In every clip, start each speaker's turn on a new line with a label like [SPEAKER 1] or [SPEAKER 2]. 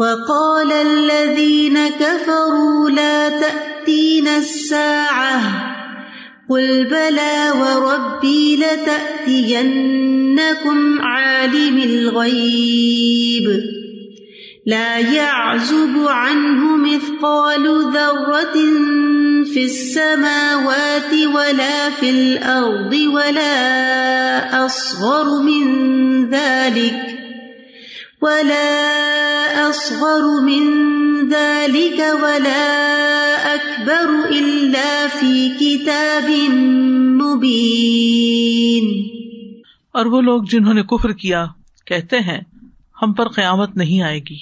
[SPEAKER 1] وقال الذين كفروا لا تأتين الساعة قل بلى وربي لتأتينكم عالم الغيب لا يعزب عنه مثقال ذرة في السماوات ولا في الأرض ولا أصغر من ذلك ولا أصغر من ذلك ولا أكبر إلا في كتاب مبين۔
[SPEAKER 2] اور وہ لوگ جنہوں نے کفر کیا، کہتے ہیں، ہم پر قیامت نہیں آئے گی۔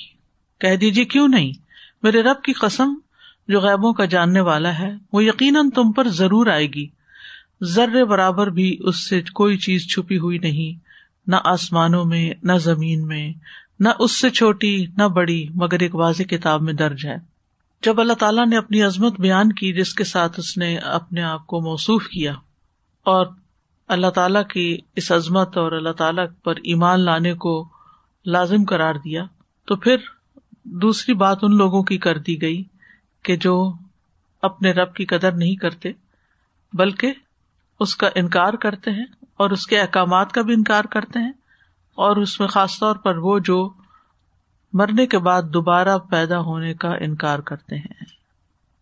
[SPEAKER 2] کہہ دیجیے کیوں نہیں؟ میرے رب کی قسم، جو غیبوں کا جاننے والا ہے، وہ یقیناً تم پر ضرور آئے گی۔ ذر برابر بھی اس سے کوئی چیز چھپی ہوئی نہیں، نہ آسمانوں میں، نہ زمین میں نہ اس سے چھوٹی نہ بڑی، مگر ایک واضح کتاب میں درج ہے۔ جب اللہ تعالیٰ نے اپنی عظمت بیان کی، جس کے ساتھ اس نے اپنے آپ کو موصوف کیا، اور اللہ تعالیٰ کی اس عظمت اور اللہ تعالیٰ پر ایمان لانے کو لازم قرار دیا، تو پھر دوسری بات ان لوگوں کی کر دی گئی کہ جو اپنے رب کی قدر نہیں کرتے، بلکہ اس کا انکار کرتے ہیں اور اس کے احکامات کا بھی انکار کرتے ہیں۔ اور اس میں خاص طور پر وہ جو مرنے کے بعد دوبارہ پیدا ہونے کا انکار کرتے ہیں۔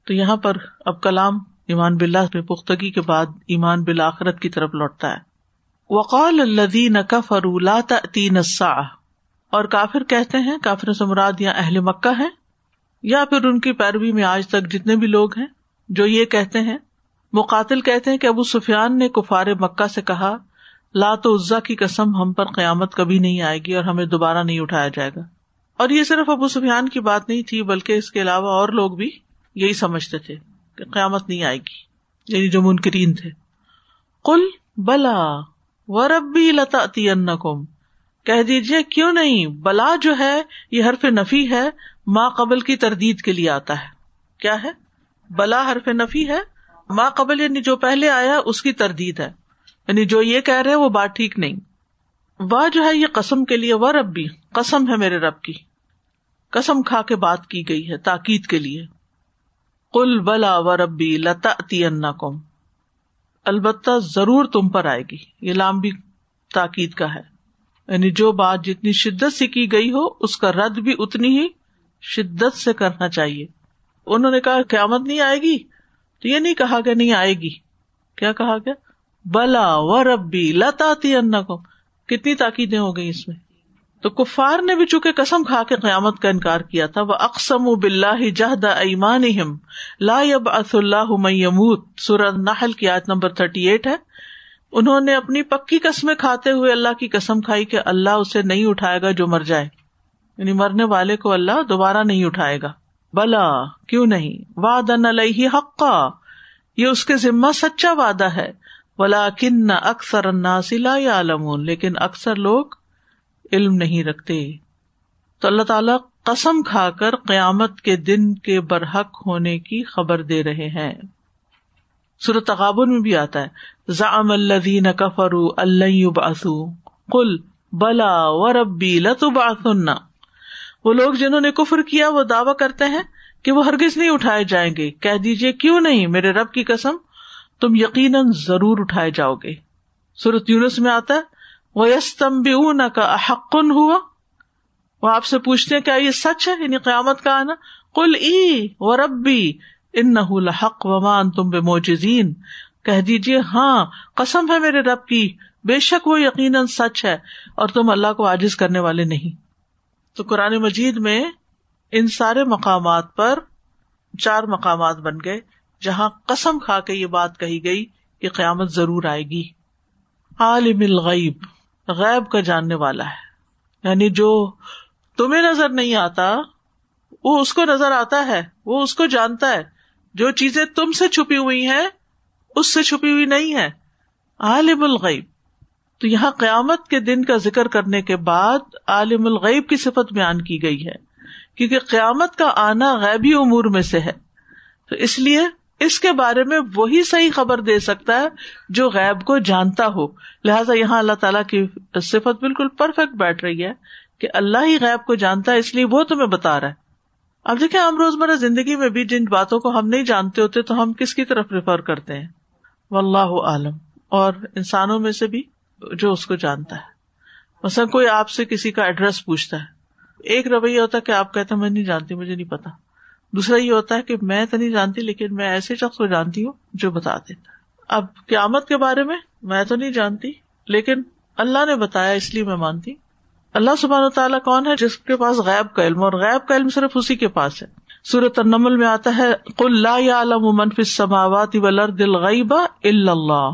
[SPEAKER 2] تو یہاں پر اب کلام ایمان بلّہ میں پختگی کے بعد ایمان بالآخرت کی طرف لوٹتا ہے۔ وقال الدین فرولا تین اور کافر کہتے ہیں کافر سمراد یا اہل مکہ ہے یا پھر ان کی پیروی میں آج تک جتنے بھی لوگ ہیں، جو یہ کہتے ہیں، مقاتل کہتے ہیں کہ ابو سفیان نے کفار مکہ سے کہا لات عزا کی قسم ہم پر قیامت کبھی نہیں آئے گی اور ہمیں دوبارہ نہیں اٹھایا جائے گا۔ اور یہ صرف ابو سفیان کی بات نہیں تھی، بلکہ اس کے علاوہ اور لوگ بھی یہی سمجھتے تھے کہ قیامت نہیں آئے گی۔ یعنی جو منکرین تھے۔ کل بلا و ربی لتا کم کہہ دیجیے کیوں نہیں؟ بلا جو ہے، یہ حرف نفی ہے ماں قبل کی تردید کے لیے آتا ہے۔ کیا ہے؟ بلا حرف نفی ہے ماں قبل یعنی جو پہلے آیا، اس کی تردید ہے۔ یعنی جو یہ کہہ رہے وہ بات ٹھیک نہیں۔ واہ جو ہے یہ قسم کے لیے وہ ربی، قسم ہے میرے رب کی۔ قسم کھا کے بات کی گئی ہے، تاکید کے لیے۔ کل بلا و ربی لتا کم البتہ ضرور تم پر آئے گی۔ یہ لامبی تاکید کا ہے۔ یعنی جو بات جتنی شدت سے کی گئی ہو، اس کا رد بھی اتنی ہی شدت سے کرنا چاہیے۔ انہوں نے کہا، قیامت نہیں آئے گی؟ تو یہ نہیں کہا گیا نہیں آئے گی۔ کیا کہا گیا؟ بلا و ربی لتا کو کتنی تاکیدیں ہو گئی اس میں۔ تو کفار نے بھی چونکہ قسم کھا کے قیامت کا انکار کیا تھا وہ اقسم بلّہ جہد ایمان لا یب اص اللہ میموت سورت نحل کی آیت نمبر تھرٹی ایٹ ہے۔ انہوں نے اپنی پکی قسمیں کھاتے ہوئے اللہ کی قسم کھائی کہ اللہ اسے نہیں اٹھائے گا جو مر جائے۔ یعنی مرنے والے کو اللہ دوبارہ نہیں اٹھائے گا۔ بلا، کیوں نہیں؟ واد علیہ حقا۔ یہ اس کے ذمہ سچا وعدہ ہے۔ ولا کن اکثر یا لیکن اکثر لوگ علم نہیں رکھتے۔ تو اللہ تعالی قسم کھا کر قیامت کے دن کے برحق ہونے کی خبر دے رہے ہیں۔ سورت تغابن میں بھی آتا ہے زام الدین کفرو اللہ باسو کل بلا و ربی وہ لوگ جنہوں نے کفر کیا، وہ دعوی کرتے ہیں کہ وہ ہرگز نہیں اٹھائے جائیں گے۔ کہہ دیجیے کیوں نہیں؟ میرے رب کی قسم تم یقیناً ضرور اٹھائے جاؤ گے۔ سورت یونس میں آتا ہے وہ یستم کا حقن ہوا وہ آپ سے پوچھتے ہیں، کیا یہ سچ ہے؟ یعنی قیامت کا آنا؟ کل ای و ربی ان نہ حق ومان تم بے موجزین کہہ دیجیے ہاں قسم ہے میرے رب کی، بے شک وہ یقیناً سچ ہے اور تم اللہ کو عاجز کرنے والے نہیں۔ تو قرآن مجید میں ان سارے مقامات پر چار مقامات بن گئے۔ جہاں قسم کھا کے یہ بات کہی گئی کہ قیامت ضرور آئے گی۔ عالم الغیب، غیب کا جاننے والا ہے۔ یعنی جو تمہیں نظر نہیں آتا، وہ اس کو نظر آتا ہے، وہ اس کو جانتا ہے۔ جو چیزیں تم سے چھپی ہوئی ہیں، اس سے چھپی ہوئی نہیں ہے عالم الغیب۔ تو یہاں قیامت کے دن کا ذکر کرنے کے بعد عالم الغیب کی صفت بیان کی گئی ہے۔ کیونکہ قیامت کا آنا غیبی امور میں سے ہے۔ تو اس لیے اس کے بارے میں وہی صحیح خبر دے سکتا ہے جو غیب کو جانتا ہو۔ لہٰذا یہاں اللہ تعالیٰ کی صفت بالکل پرفیکٹ بیٹھ رہی ہے کہ اللہ ہی غیب کو جانتا ہے، اس لیے وہ تمہیں بتا رہا ہے۔ اب دیکھیں ہم روزمرہ زندگی میں بھی جن باتوں کو ہم نہیں جانتے ہوتے تو ہم کس کی طرف ریفر کرتے ہیں؟ واللہ عالم اور انسانوں میں سے بھی جو اس کو جانتا ہے۔ مثلا کوئی آپ سے کسی کا ایڈریس پوچھتا ہے۔ ایک رویہ ہوتا ہے کہ آپ کہتے ہیں، میں نہیں جانتی، مجھے نہیں پتا۔ دوسرا یہ ہوتا ہے کہ میں تو نہیں جانتی، لیکن میں ایسے شخص کو جانتی ہوں جو بتا دیتا اب قیامت کے بارے میں میں تو نہیں جانتی، لیکن اللہ نے بتایا، اس لیے میں مانتی۔ اللہ سبحان و تعالیٰ کون ہے؟ جس کے پاس غیب کا علم، اور غیب کا علم صرف اسی کے پاس ہے۔ سورت النمل میں آتا ہے کل لا منفی سماوات دل غیبا اللہ۔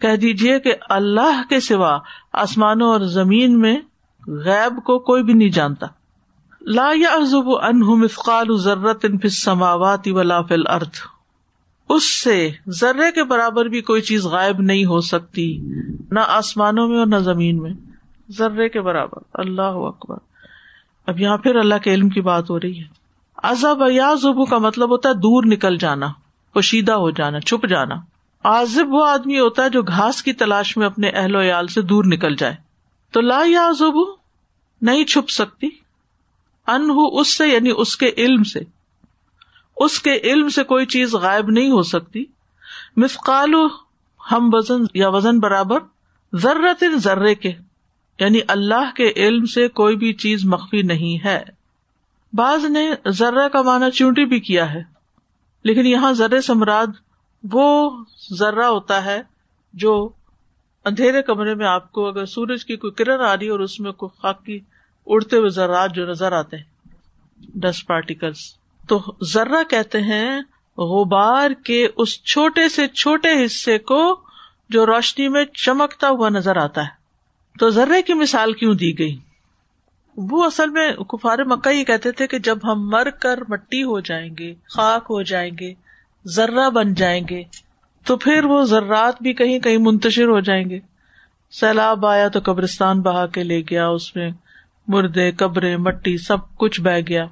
[SPEAKER 2] کہہ دیجیے کہ اللہ کے سوا آسمانوں اور زمین میں غیب کو کوئی بھی نہیں جانتا۔ لا یعزب عنہ مثقال ذرت فی السماوات ولا فی الارض۔ اس سے ذرے کے برابر بھی کوئی چیز غائب نہیں ہو سکتی، نہ آسمانوں میں اور نہ زمین میں۔ ذرے کے برابر۔ اللہ اکبر۔ اب یہاں پھر اللہ کے علم کی بات ہو رہی ہے۔ ازب یا زبو کا مطلب ہوتا ہے دور نکل جانا، پوشیدہ ہو جانا، چھپ جانا۔ آزب وہ آدمی ہوتا ہے جو گھاس کی تلاش میں اپنے اہل و عیال سے دور نکل جائے۔ تو لا یا زبو نہیں چھپ سکتی۔ ان اس سے یعنی اس کے علم سے۔ اس کے علم سے کوئی چیز غائب نہیں ہو سکتی۔ مسقال ہم وزن یا وزن برابر ذرت ذرے کے یعنی اللہ کے علم سے کوئی بھی چیز مخفی نہیں ہے۔ بعض نے ذرہ کا معنی چونٹی بھی کیا ہے، لیکن یہاں ذرے سمراد وہ ذرہ ہوتا ہے جو اندھیرے کمرے میں آپ کو اگر سورج کی کوئی کرن آ رہی اور اس میں کوئی خاکی اڑتے ہوئے ذرات جو نظر آتے ہیں ڈسٹ پارٹیکلس تو ذرا کہتے ہیں غبار کے اس چھوٹے سے چھوٹے حصے کو جو روشنی میں چمکتا ہوا نظر آتا ہے۔ تو ذرے کی مثال کیوں دی گئی؟ وہ اصل میں کفار مکہ یہ کہتے تھے کہ جب ہم مر کر مٹی ہو جائیں گے، خاک ہو جائیں گے، ذرہ بن جائیں گے، تو پھر وہ ذرات بھی کہیں کہیں منتشر ہو جائیں گے۔ سیلاب آیا تو قبرستان بہا کے لے گیا، اس میں مردے، قبریں، مٹی، سب کچھ بہ گیا۔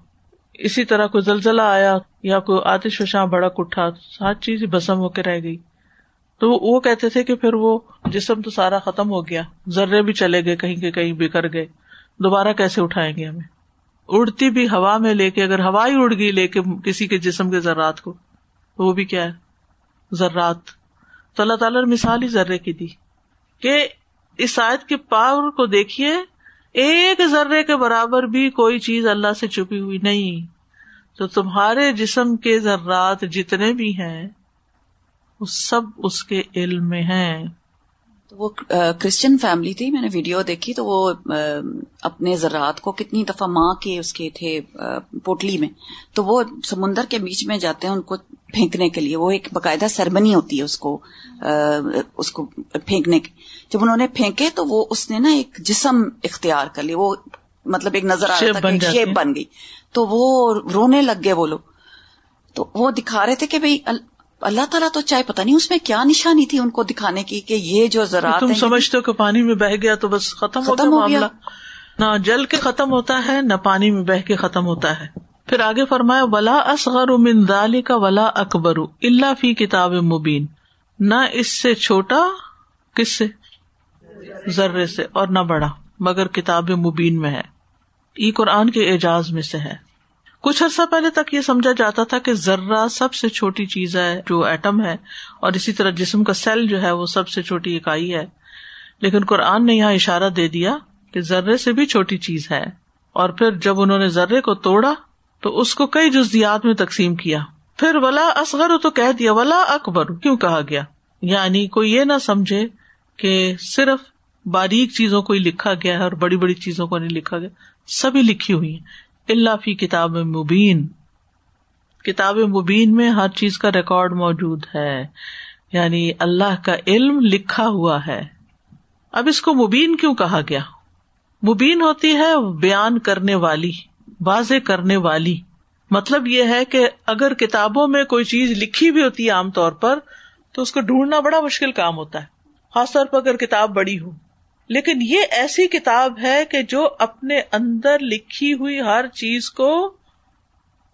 [SPEAKER 2] اسی طرح کوئی زلزلہ آیا یا کوئی آتش وشاں بڑک اٹھا، ہر چیز بسم ہو کے رہ گئی۔ تو وہ کہتے تھے کہ پھر وہ جسم تو سارا ختم ہو گیا، ذرے بھی چلے گئے، کہیں کے کہیں بکر گئے۔ دوبارہ کیسے اٹھائیں گے ہمیں؟ اڑتی بھی ہوا میں لے کے، اگر ہوا ہی اڑ گئی لے کے کسی کے جسم کے ذرات کو، تو وہ بھی کیا ہے؟ ذرات۔ تو اللہ تعالیٰ نے مثال ہی ذرے کی دی کہ اس آیت کی پاور کو دیکھیے ایک ذرے کے برابر بھی کوئی چیز اللہ سے چھپی ہوئی نہیں۔ تو تمہارے جسم کے ذرات جتنے بھی ہیں، وہ سب اس کے علم میں ہیں۔
[SPEAKER 3] تو وہ کرسچن فیملی تھی، میں نے ویڈیو دیکھی، تو وہ اپنے ذرات کو کتنی دفعہ ماں کے اس کے تھے پوٹلی میں۔ تو وہ سمندر کے بیچ میں جاتے ہیں، ان کو پھینکنے کے لیے وہ ایک باقاعدہ سرمنی ہوتی ہے اس کو اس کو پھینکنے کی۔ جب انہوں نے پھینکے تو وہ اس نے نا ایک جسم اختیار کر لیا وہ مطلب ایک نظر آ رہا تھا شیپ بن گئی۔ تو وہ رونے لگ گئے وہ لوگ۔ تو وہ دکھا رہے تھے کہ بھائی اللہ تعالیٰ تو چاہے پتا نہیں اس میں کیا نشانی تھی ان کو دکھانے کی کہ یہ جو ذرا
[SPEAKER 2] تم سمجھتے ہو کہ پانی میں بہ گیا تو بس ختم ہو گیا نہ جل کے ختم ہوتا ہے نہ پانی میں بہ کے ختم ہوتا ہے۔ پھر آگے فرمایا، ولا اصغر من دالی کا ولا اکبر اللہ فی کتاب مبین نہ اس سے چھوٹا کس سے؟ ذرے سے اور نہ بڑا، مگر کتاب مبین میں ہے۔ ای قرآن کے اعجاز میں سے ہے۔ کچھ عرصہ پہلے تک یہ سمجھا جاتا تھا کہ ذرہ سب سے چھوٹی چیز ہے جو ایٹم ہے، اور اسی طرح جسم کا سیل جو ہے وہ سب سے چھوٹی اکائی ہے۔ لیکن قرآن نے یہاں اشارہ دے دیا کہ ذرے سے بھی چھوٹی چیز ہے۔ اور پھر جب انہوں نے ذرے کو توڑا تو اس کو کئی جزیات میں تقسیم کیا۔ پھر ولا اصغر تو کہہ دیا، ولا اکبر، کیوں کہا گیا؟ یعنی کوئی یہ نہ سمجھے کہ صرف باریک چیزوں کو ہی لکھا گیا ہے اور بڑی بڑی چیزوں کو نہیں لکھا گیا۔ سبھی لکھی ہوئی ہیں۔ اللہ فی کتاب مبین۔ کتاب مبین میں ہر چیز کا ریکارڈ موجود ہے۔ یعنی اللہ کا علم لکھا ہوا ہے۔ اب اس کو مبین کیوں کہا گیا؟ مبین ہوتی ہے بیان کرنے والی۔ واضح کرنے والی۔ مطلب یہ ہے کہ اگر کتابوں میں کوئی چیز لکھی بھی ہوتی ہے عام طور پر، تو اس کو ڈھونڈنا بڑا مشکل کام ہوتا ہے، خاص طور پر اگر کتاب بڑی ہو۔ لیکن یہ ایسی کتاب ہے کہ جو اپنے اندر لکھی ہوئی ہر چیز کو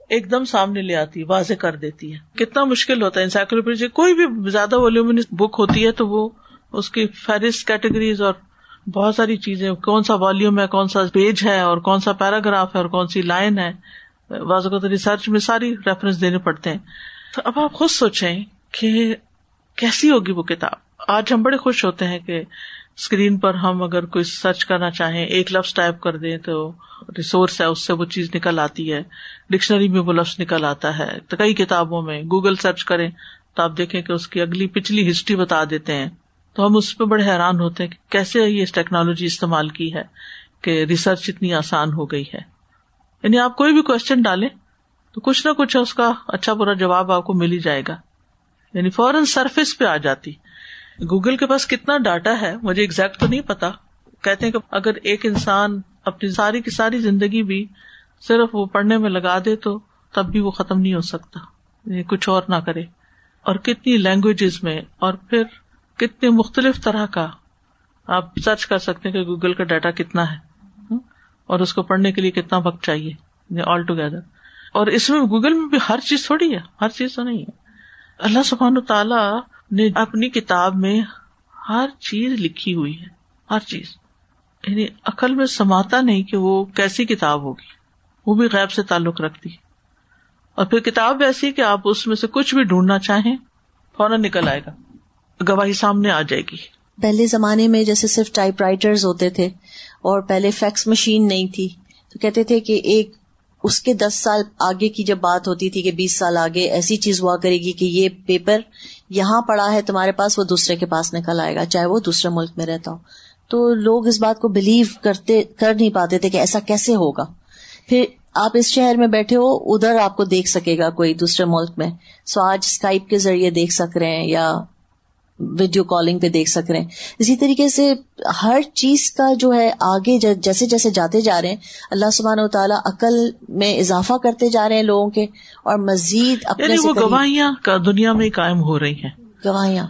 [SPEAKER 2] ایک دم سامنے لے آتی، واضح کر دیتی ہے۔ کتنا مشکل ہوتا ہے انسائکلوپیڈیا کوئی بھی زیادہ ولیومنس بک ہوتی ہے تو وہ اس کی فہرست کیٹیگریز اور بہت ساری چیزیں، کون سا والیوم ہے، کون سا پیج ہے، اور کون سا پیراگراف ہے، اور کون سی لائن ہے۔ بعض اوقات ریسرچ میں ساری ریفرنس دینے پڑتے ہیں۔ تو اب آپ خود سوچیں کہ کیسی ہوگی وہ کتاب۔ آج ہم بڑے خوش ہوتے ہیں کہ اسکرین پر ہم اگر کوئی سرچ کرنا چاہیں، ایک لفظ ٹائپ کر دیں تو ریسورس ہے، اس سے وہ چیز نکل آتی ہے۔ ڈکشنری میں وہ لفظ نکل آتا ہے۔ تو کئی کتابوں میں گوگل سرچ کریں تو آپ دیکھیں کہ اس کی اگلی پچھلی ہسٹری بتا دیتے ہیں۔ تو ہم اس پہ بڑے حیران ہوتے ہیں کہ کیسے یہ ٹیکنالوجی استعمال کی ہے کہ ریسرچ اتنی آسان ہو گئی ہے۔ یعنی آپ کوئی بھی کوشچن ڈالیں تو کچھ نہ کچھ اس کا اچھا برا جواب آپ کو مل ہی جائے گا۔ یعنی فوراً سرفیس پہ آ جاتی۔ گوگل کے پاس کتنا ڈاٹا ہے مجھے اگزیکٹ تو نہیں پتا۔ کہتے ہیں کہ اگر ایک انسان اپنی ساری کی ساری زندگی بھی صرف وہ پڑھنے میں لگا دے تو تب بھی وہ ختم نہیں ہو سکتا۔ یعنی کچھ اور نہ کرے۔ اور کتنی لینگویجز میں اور پھر کتنے مختلف طرح کا آپ سرچ کر سکتے ہیں کہ گوگل کا ڈیٹا کتنا ہے اور اس کو پڑھنے کے لیے کتنا وقت چاہیے یعنی آل ٹوگیدر اور اس میں گوگل میں بھی ہر چیز تھوڑی ہے، ہر چیز تو نہیں ہے۔ اللہ سبحان تعالی نے اپنی کتاب میں ہر چیز لکھی ہوئی ہے، ہر چیز۔ یعنی عقل میں سماتا نہیں کہ وہ کیسی کتاب ہوگی، وہ بھی غیب سے تعلق رکھتی۔ اور پھر کتاب ایسی کہ آپ اس میں سے کچھ بھی ڈھونڈنا چاہیں، فوراً نکل آئے گا۔ گواہی سامنے آ جائے گی۔
[SPEAKER 4] پہلے زمانے میں جیسے صرف ٹائپ رائٹر ہوتے تھے اور پہلے فیکس مشین نہیں تھی، تو کہتے تھے کہ ایک اس کے دس سال آگے کی جب بات ہوتی تھی کہ بیس سال آگے ایسی چیز ہوا کرے گی کہ یہ پیپر یہاں پڑا ہے تمہارے پاس، وہ دوسرے کے پاس نکل آئے گا، چاہے وہ دوسرے ملک میں رہتا ہو۔ تو لوگ اس بات کو بلیو کرتے، کر نہیں پاتے تھے کہ ایسا کیسے ہوگا۔ پھر آپ اس شہر میں بیٹھے ہو، ادھر آپ کو دیکھ سکے گا کوئی دوسرے ملک میں۔ سو آج اسکائپ کے ذریعے دیکھ سک رہے ہیں یا ویڈیو کالنگ پہ دیکھ سک رہے ہیں۔ اسی طریقے سے ہر چیز کا جو ہے آگے جیسے جیسے جاتے جا رہے ہیں اللہ سبحان و تعالیٰ عقل میں اضافہ کرتے جا رہے ہیں لوگوں کے اور مزید
[SPEAKER 2] اپنے یعنی وہ گواہیاں کا دنیا میں قائم ہو رہی ہیں۔
[SPEAKER 4] گواہیاں۔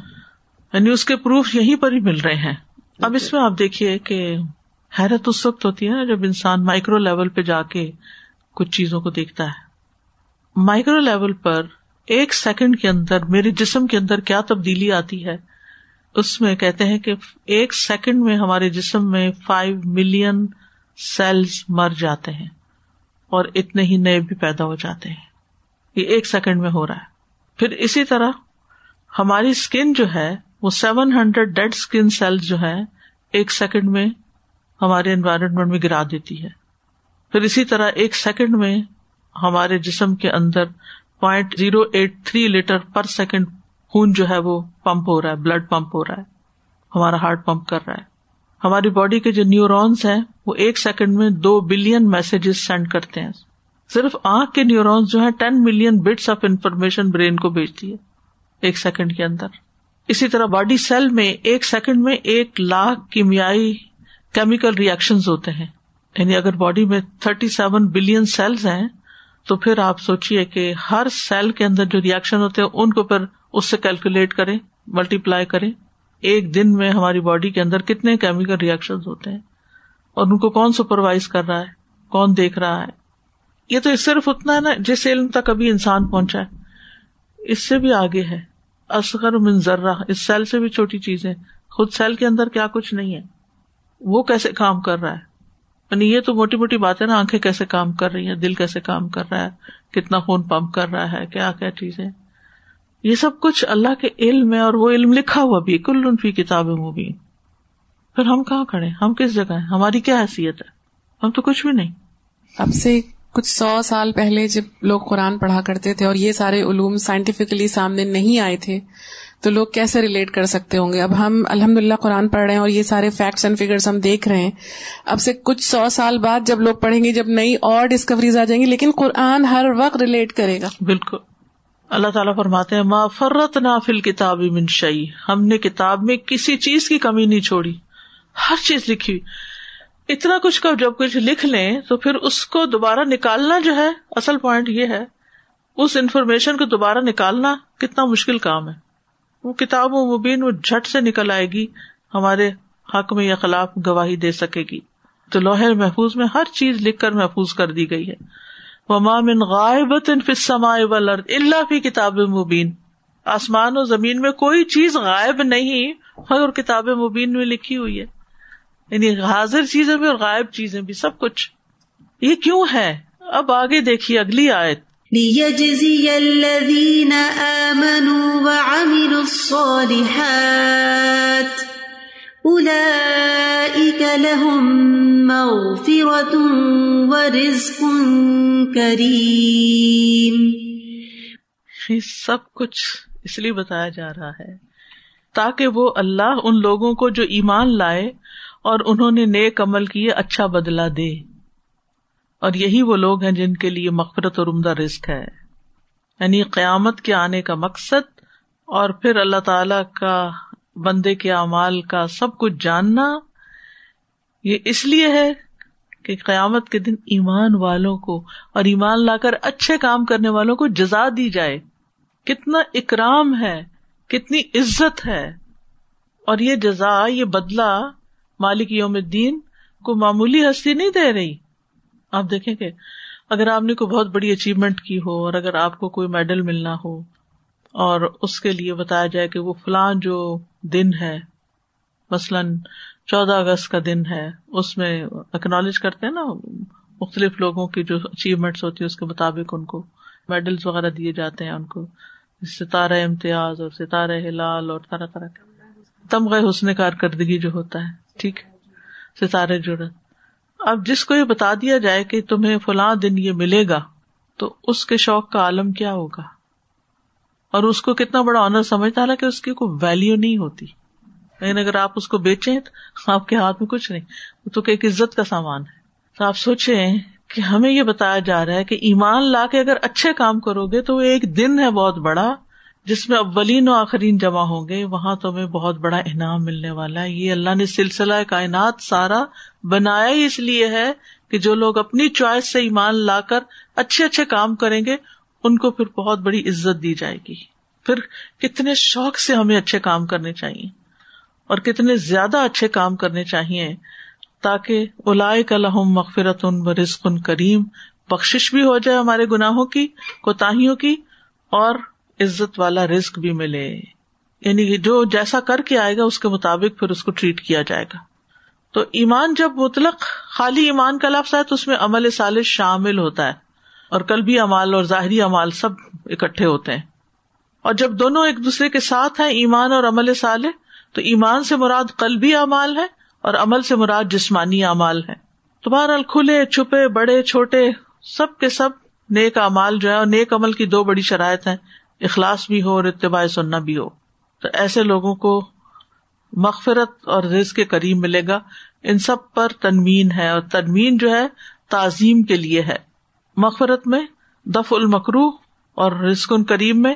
[SPEAKER 2] یعنی اس کے پروف یہیں پر ہی مل رہے ہیں۔ اب اس میں آپ دیکھیے کہ حیرت اس وقت ہوتی ہے نا جب انسان مائکرو لیول پہ جا کے کچھ چیزوں کو دیکھتا ہے۔ مائکرو لیول پر ایک سیکنڈ کے اندر میرے جسم کے اندر کیا تبدیلی آتی ہے؟ اس میں کہتے ہیں کہ ایک سیکنڈ میں ہمارے جسم میں فائیو ملین سیلز مر جاتے ہیں اور اتنے ہی نئے بھی پیدا ہو جاتے ہیں۔ یہ ایک سیکنڈ میں ہو رہا ہے۔ پھر اسی طرح ہماری اسکن جو ہے، وہ seven hundred dead skin cells جو ہے ایک سیکنڈ میں ہمارے انوائرمنٹ میں گرا دیتی ہے۔ پھر اسی طرح ایک سیکنڈ میں ہمارے جسم کے اندر point zero eight three litre per second خون جو ہے وہ پمپ ہو رہا ہے بلڈ پمپ ہو رہا ہے، ہمارا ہارٹ پمپ کر رہا ہے۔ ہماری باڈی کے جو نیورونس ہیں، وہ ایک سیکنڈ میں دو بلین میسجز سینڈ کرتے ہیں۔ صرف آنکھ کے نیورونس جو ہے ten million bits of information brain کو بھیجتی ہے ایک سیکنڈ کے اندر۔ اسی طرح باڈی سیل میں ایک سیکنڈ میں ایک لاکھ کیمیائی کیمیکل ریئیکشن ہوتے ہیں۔ یعنی اگر باڈی میں تھرٹی سیون بلین سیلز ہیں تو پھر آپ سوچیے کہ ہر سیل کے اندر جو ریئیکشن ہوتے ہیں، ان کو پھر اس سے کیلکولیٹ کریں ملٹی پلائی کریں۔ ایک دن میں ہماری باڈی کے اندر کتنے کیمیکل ریئیکشن ہوتے ہیں؟ اور ان کو کون سپروائز کر رہا ہے؟ کون دیکھ رہا ہے؟ یہ تو صرف اتنا ہے نا، جس علم تک ابھی انسان پہنچا ہے۔ اس سے بھی آگے ہے۔ اصغر من ذرہ، اس سیل سے بھی چھوٹی چیز ہے خود سیل کے اندر کیا کچھ نہیں ہے۔ وہ کیسے کام کر رہا ہے؟ یعنی یہ تو موٹی موٹی بات ہے نا، آنکھیں کیسے کام کر رہی ہیں، دل کیسے کام کر رہا ہے، کتنا خون پمپ کر رہا ہے، کیا کیا چیزیں۔ یہ سب کچھ اللہ کے علم ہے اور وہ علم لکھا ہوا بھی کل فی وہ بھی پھر ہم کہاں کھڑے ہم کس جگہ ہیں؟ ہماری کیا حیثیت ہے؟ ہم تو کچھ بھی نہیں۔
[SPEAKER 5] آپ سے کچھ سو سال پہلے جب لوگ قرآن پڑھا کرتے تھے اور یہ سارے علوم سائنٹیفکلی سامنے نہیں آئے تھے، تو لوگ کیسے ریلیٹ کر سکتے ہوں گے؟ اب ہم الحمد للہ قرآن پڑھ رہے ہیں اور یہ سارے فیکٹس اینڈ فیگر ہم دیکھ رہے ہیں۔ اب سے کچھ سو سال بعد جب لوگ پڑھیں گے، جب نئی اور ڈسکوریز آ جائیں گی، لیکن قرآن ہر وقت ریلیٹ کرے گا۔
[SPEAKER 2] بالکل۔ اللہ تعالیٰ فرماتے ہیں، ما فرت نا فل کتاب منشائی ہم نے کتاب میں کسی چیز کی کمی نہیں چھوڑی، ہر چیز لکھی اتنا کچھ کا جب کچھ لکھ لیں تو پھر اس کو دوبارہ نکالنا جو ہے، اصل پوائنٹ یہ ہے، اس انفارمیشن کو دوبارہ نکالنا کتنا مشکل کام ہے۔ وہ کتاب و مبین وہ جھٹ سے نکل آئے گی، ہمارے حق میں یا خلاف گواہی دے سکے گی۔ تو لوہے محفوظ میں ہر چیز لکھ کر محفوظ کر دی گئی ہے۔ اللہ فی کتاب مبین آسمان و زمین میں کوئی چیز غائب نہیں، مگر کتاب مبین میں لکھی ہوئی ہے۔ یعنی حاضر چیزیں بھی اور غائب چیزیں بھی سب کچھ۔ یہ کیوں ہے؟ اب آگے دیکھیے اگلی آیت۔
[SPEAKER 1] ليجزي الذين آمنوا وعملوا الصالحات أولئك لهم مغفرة ورزق كريم۔
[SPEAKER 2] یہ سب کچھ اس لیے بتایا جا رہا ہے تاکہ وہ اللہ ان لوگوں کو جو ایمان لائے اور انہوں نے نیک عمل کیے اچھا بدلا دے۔ اور یہی وہ لوگ ہیں جن کے لیے مغفرت اور عمدہ رزق ہے۔ یعنی قیامت کے آنے کا مقصد اور پھر اللہ تعالی کا بندے کے اعمال کا سب کچھ جاننا، یہ اس لیے ہے کہ قیامت کے دن ایمان والوں کو اور ایمان لا کر اچھے کام کرنے والوں کو جزا دی جائے۔ کتنا اکرام ہے، کتنی عزت ہے۔ اور یہ جزا، یہ بدلا مالک یوم الدین کو معمولی ہستی نہیں دے رہی۔ آپ دیکھیں کہ اگر آپ نے کوئی بہت بڑی اچیومنٹ کی ہو اور اگر آپ کو کوئی میڈل ملنا ہو اور اس کے لیے بتایا جائے کہ وہ فلاں جو دن ہے، مثلاً چودہ اگست کا دن ہے، اس میں اکنالج کرتے ہیں نا مختلف لوگوں کی جو اچیومنٹس ہوتی ہے اس کے مطابق ان کو میڈلس وغیرہ دیے جاتے ہیں، ان کو ستارہ امتیاز اور ستارہ ہلال اور طرح طرح کے۔ تمغہ حسن کارکردگی جو ہوتا ہے۔ ٹھیک ستارے جڑت اب جس کو یہ بتا دیا جائے کہ تمہیں فلاں دن یہ ملے گا، تو اس کے شوق کا عالم کیا ہوگا؟ اور اس کو کتنا بڑا آنر سمجھتا ہے کہ اس کی کوئی ویلو نہیں ہوتی۔ لیکن اگر آپ اس کو بیچیں تو آپ کے ہاتھ میں کچھ نہیں۔ وہ تو ایک عزت کا سامان ہے۔ تو آپ سوچیں کہ ہمیں یہ بتایا جا رہا ہے کہ ایمان لا کے اگر اچھے کام کرو گے تو وہ ایک دن ہے بہت بڑا۔ جس میں اولین و آخرین جمع ہوں گے، وہاں تمہیں بہت بڑا انعام ملنے والا ہے۔ یہ اللہ نے سلسلہ کائنات سارا بنایا ہی اس لیے ہے کہ جو لوگ اپنی چوائس سے ایمان لا کر اچھے اچھے کام کریں گے، ان کو پھر بہت بڑی عزت دی جائے گی۔ پھر کتنے شوق سے ہمیں اچھے کام کرنے چاہیے اور کتنے زیادہ اچھے کام کرنے چاہیے تاکہ الاائے کا لہم مغفرت ان رزق ان کریم بخش بھی ہو جائے ہمارے گناہوں کی، کوتاہیوں کی اور عزت والا رسک بھی ملے۔ یعنی جو جیسا کر کے آئے گا، اس کے مطابق پھر اس کو ٹریٹ کیا جائے گا۔ تو ایمان جب مطلق خالی ایمان کا لفظ ہے، تو اس میں عمل سالش شامل ہوتا ہے۔ اور کل بھی امال اور ظاہری امال سب اکٹھے ہوتے ہیں۔ اور جب دونوں ایک دوسرے کے ساتھ ہیں، ایمان اور عمل صالح، تو ایمان سے مراد قلبی امال ہے اور عمل سے مراد جسمانی اعمال ہے۔ تو بہرحال کھلے، چھپے، بڑے، چھوٹے، سب کے سب نیک امال جو ہے اور نیک عمل کی دو بڑی شرائط ہیں۔ اخلاص بھی ہو اور اتباع سننا بھی ہو۔ تو ایسے لوگوں کو مغفرت اور رزق کے قریب ملے گا۔ ان سب پر تنوین ہے اور تنوین جو ہے تعظیم کے لیے ہے۔ مغفرت میں دف المکرو اور رزق کریم میں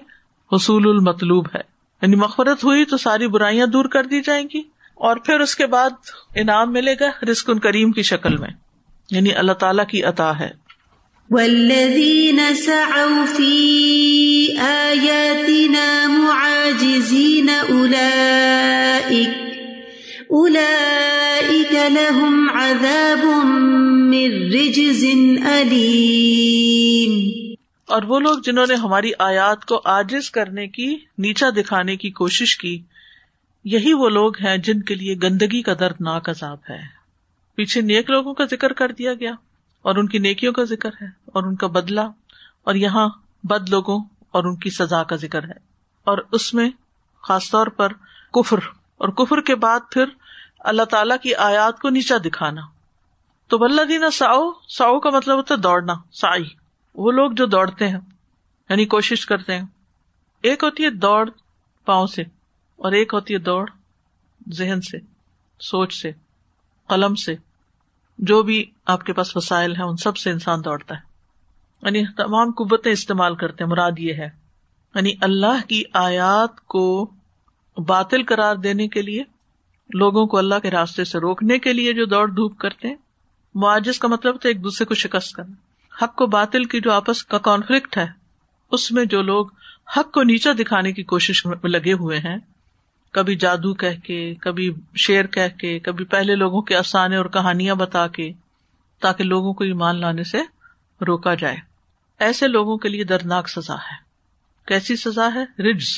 [SPEAKER 2] حصول المطلوب ہے۔ یعنی مغفرت ہوئی تو ساری برائیاں دور کر دی جائیں گی اور پھر اس کے بعد انعام ملے گا رزق کریم کی شکل میں۔ یعنی اللہ تعالیٰ کی عطا ہے۔
[SPEAKER 1] والذين سعوا في آياتنا معاجزين أولئك أولئك لهم عذاب من رجز أليم.
[SPEAKER 2] اور وہ لوگ جنہوں نے ہماری آیات کو آجز کرنے کی، نیچا دکھانے کی کوشش کی، یہی وہ لوگ ہیں جن کے لیے گندگی کا دردناک عذاب ہے۔ پیچھے نیک لوگوں کا ذکر کر دیا گیا۔ اور ان کی نیکیوں کا ذکر ہے اور ان کا بدلا اور یہاں بد لوگوں اور ان کی سزا کا ذکر ہے اور اس میں خاص طور پر کفر اور کفر کے بعد پھر اللہ تعالی کی آیات کو نیچا دکھانا تو دینا ساؤ ساؤ کا مطلب ہوتا ہے دوڑنا سائی وہ لوگ جو دوڑتے ہیں یعنی کوشش کرتے ہیں۔ ایک ہوتی ہے دوڑ پاؤں سے اور ایک ہوتی ہے دوڑ ذہن سے، سوچ سے، قلم سے۔ جو بھی آپ کے پاس وسائل ہیں، ان سب سے انسان دوڑتا ہے۔ یعنی تمام قوتیں استعمال کرتے ہیں، مراد یہ ہے۔ یعنی اللہ کی آیات کو باطل قرار دینے کے لیے، لوگوں کو اللہ کے راستے سے روکنے کے لیے جو دوڑ دھوپ کرتے ہیں۔ معاجز کا مطلب تو ایک دوسرے کو شکست کرنا۔ حق کو باطل کی جو آپس کا کانفلکٹ ہے، اس میں جو لوگ حق کو نیچا دکھانے کی کوشش میں لگے ہوئے ہیں کبھی جادو کہہ کے، کبھی شیر کہہ کے، کبھی پہلے لوگوں کے افسانے اور کہانیاں بتا کے، تاکہ لوگوں کو ایمان لانے سے روکا جائے۔ ایسے لوگوں کے لیے دردناک سزا ہے۔ کیسی سزا ہے؟ رجز،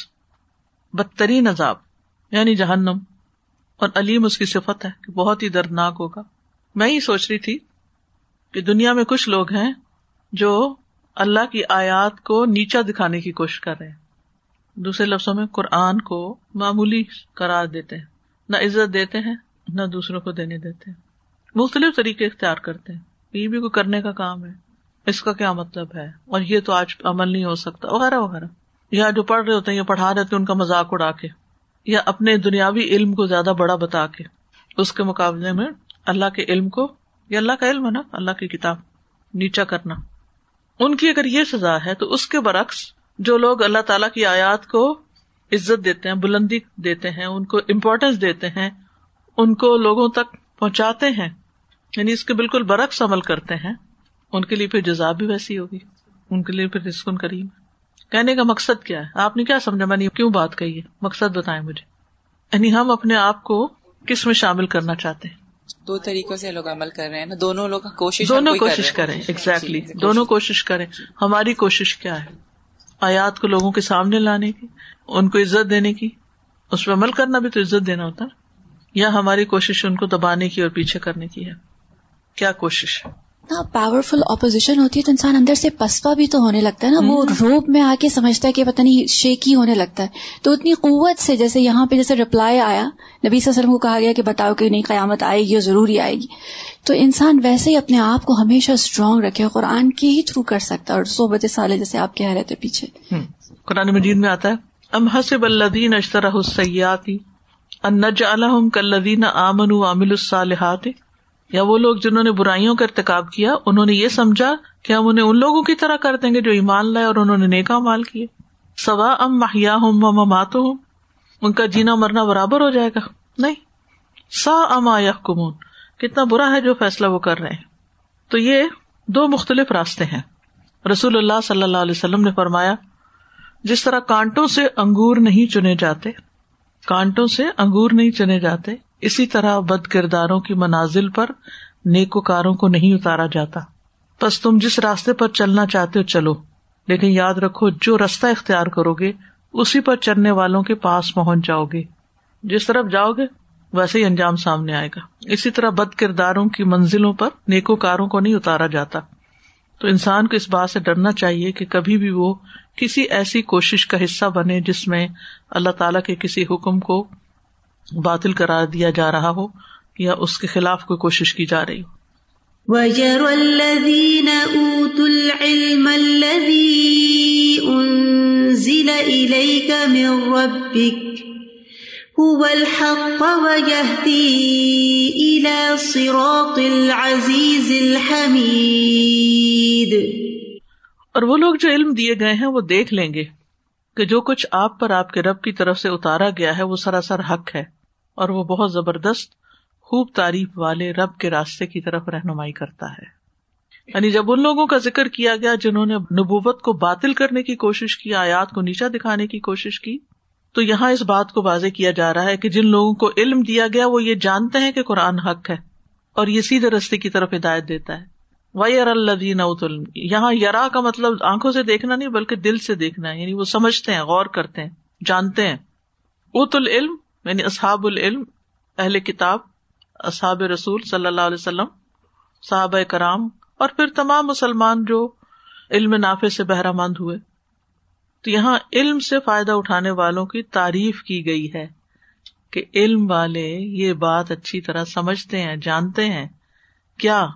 [SPEAKER 2] بدترین عذاب یعنی جہنم۔ اور علیم اس کی صفت ہے کہ بہت ہی دردناک ہوگا۔ میں ہی سوچ رہی تھی کہ دنیا میں کچھ لوگ ہیں جو اللہ کی آیات کو نیچا دکھانے کی کوشش کر رہے ہیں۔ دوسرے لفظوں میں قرآن کو معمولی قرار دیتے ہیں۔ نہ عزت دیتے ہیں، نہ دوسروں کو دینے دیتے ہیں۔ مختلف طریقے اختیار کرتے ہیں۔ یہ بھی کوئی کرنے کا کام ہے۔ اس کا کیا مطلب ہے؟ اور یہ تو آج عمل نہیں ہو سکتا۔ وغیرہ وغیرہ۔ یا جو پڑھ رہے ہوتے ہیں، یا پڑھا رہے تھے ان کا مذاق اڑا کے۔ یا اپنے دنیاوی علم کو زیادہ بڑا بتا کے۔ اس کے مقابلے میں اللہ کے علم کو، یا اللہ کا علم ہے نا، اللہ کی کتاب، نیچا کرنا۔ ان کی اگر یہ سزا ہے، تو اس کے برعکس جو لوگ اللہ تعالیٰ کی آیات کو عزت دیتے ہیں بلندی دیتے ہیں ان کو امپورٹینس دیتے ہیں ان کو لوگوں تک پہنچاتے ہیں یعنی اس کے بالکل برعکس عمل کرتے ہیں ان کے لیے پھر جزا بھی ویسی ہوگی ان کے لیے پھر رسکن کریم۔ کہنے کا مقصد کیا ہے؟ آپ نے کیا سمجھا؟ میں نے کیوں بات کہی ہے؟ مقصد بتائیں مجھے۔ یعنی ہم اپنے آپ کو کس میں شامل کرنا چاہتے ہیں؟
[SPEAKER 6] دو طریقوں سے لوگ عمل کر رہے ہیں نا دونوں لوگ کوشش
[SPEAKER 2] دونوں کوشش کریں ایگزیکٹلی دونوں کوشش کریں۔ ہماری کوشش کیا ہے؟ آیات کو لوگوں کے سامنے لانے کی، ان کو عزت دینے کی۔ اس پہ عمل کرنا بھی تو عزت دینا ہوتا یا ہماری کوشش ان کو دبانے کی اور پیچھے کرنے کی ہے۔ کیا کوشش ہے؟
[SPEAKER 7] پاورفل اپوزیشن ہوتی ہے تو انسان اندر سے پسپا بھی تو ہونے لگتا ہے نا وہ روپ میں آ کے سمجھتا ہے کہ پتہ نہیں شیکی ہونے لگتا ہے۔ تو اتنی قوت سے جیسے یہاں پہ جیسے رپلائی آیا نبی صلی اللہ علیہ وسلم کو کہا گیا کہ بتاؤ کہ نہیں قیامت آئے گی اور ضروری آئے گی۔ تو انسان ویسے ہی اپنے آپ کو ہمیشہ اسٹرانگ رکھے قرآن کے ہی تھرو کر سکتا ہے۔ اور صحبت سالے جیسے آپ کہہ رہے تھے پیچھے۔
[SPEAKER 2] قرآن مجید میں آتا ہے ام حسب الدین اشترا السیاتی ان نجعلهم كالذین آمنوا وعملوا الصالحات؟ یا وہ لوگ جنہوں نے برائیوں کا ارتقاب کیا، انہوں نے یہ سمجھا کہ ہم انہیں ان لوگوں کی طرح کر دیں گے جو ایمان لائے اور انہوں نے نیکا مال کیے۔ سوا ام محیا ہوں ممات ہوں ان کا جینا مرنا برابر ہو جائے گا۔ نہیں سا ام آیا کمون کتنا برا ہے جو فیصلہ وہ کر رہے ہیں۔ تو یہ دو مختلف راستے ہیں۔ رسول اللہ صلی اللہ علیہ وسلم نے فرمایا، جس طرح کانٹوں سے انگور نہیں چنے جاتے، کانٹوں سے انگور نہیں چنے جاتے اسی طرح بد کرداروں کی منازل پر نیکوکاروں کو نہیں اتارا جاتا۔ بس تم جس راستے پر چلنا چاہتے ہو چلو، لیکن یاد رکھو، جو رستہ اختیار کرو گے اسی پر چلنے والوں کے پاس پہنچ جاؤ گے جس طرف جاؤ گے ویسے ہی انجام سامنے آئے گا۔ اسی طرح بد کرداروں کی منزلوں پر نیکو کاروں کو نہیں اتارا جاتا۔ تو انسان کو اس بات سے ڈرنا چاہیے کہ کبھی بھی وہ کسی ایسی کوشش کا حصہ بنے جس میں اللہ تعالی کے کسی حکم کو باطل کرار دیا جا رہا ہو یا اس کے خلاف کوئی کوشش کی جا رہی ہو۔
[SPEAKER 1] وَجَرَ الَّذِينَ أُوتُوا الْعِلْمَ الَّذِي أُنزِلَ إِلَيْكَ مِن رَبِّكَ هُوَ الْحَقَّ وَيَهْدِي إِلَى صِرَاطِ الْعَزِيزِ الْحَمِيدِ۔
[SPEAKER 2] اور وہ لوگ جو علم دیے گئے ہیں وہ دیکھ لیں گے کہ جو کچھ آپ پر آپ کے رب کی طرف سے اتارا گیا ہے وہ سراسر حق ہے۔ اور وہ بہت زبردست خوب تعریف والے رب کے راستے کی طرف رہنمائی کرتا ہے۔ یعنی جب ان لوگوں کا ذکر کیا گیا جنہوں نے نبوت کو باطل کرنے کی کوشش کی، آیات کو نیچا دکھانے کی کوشش کی، تو یہاں اس بات کو واضح کیا جا رہا ہے کہ جن لوگوں کو علم دیا گیا، وہ یہ جانتے ہیں کہ قرآن حق ہے اور یہ سیدھے رستے کی طرف ہدایت دیتا ہے۔ وی ار اللہ یہاں یرا کا مطلب آنکھوں سے دیکھنا نہیں بلکہ دل سے دیکھنا ہے یعنی وہ سمجھتے ہیں، غور کرتے ہیں، جانتے ہیں۔ ات العلم یعنی اصحاب العلم، اہل کتاب، اصحاب رسول صلی اللہ علیہ وسلم صحاب کرام، اور پھر تمام مسلمان جو علم نافع سے بہرہ مند ہوئے۔ تو یہاں علم سے فائدہ اٹھانے والوں کی تعریف کی گئی ہے کہ علم والے یہ بات اچھی طرح سمجھتے ہیں، جانتے ہیں۔ کیا؟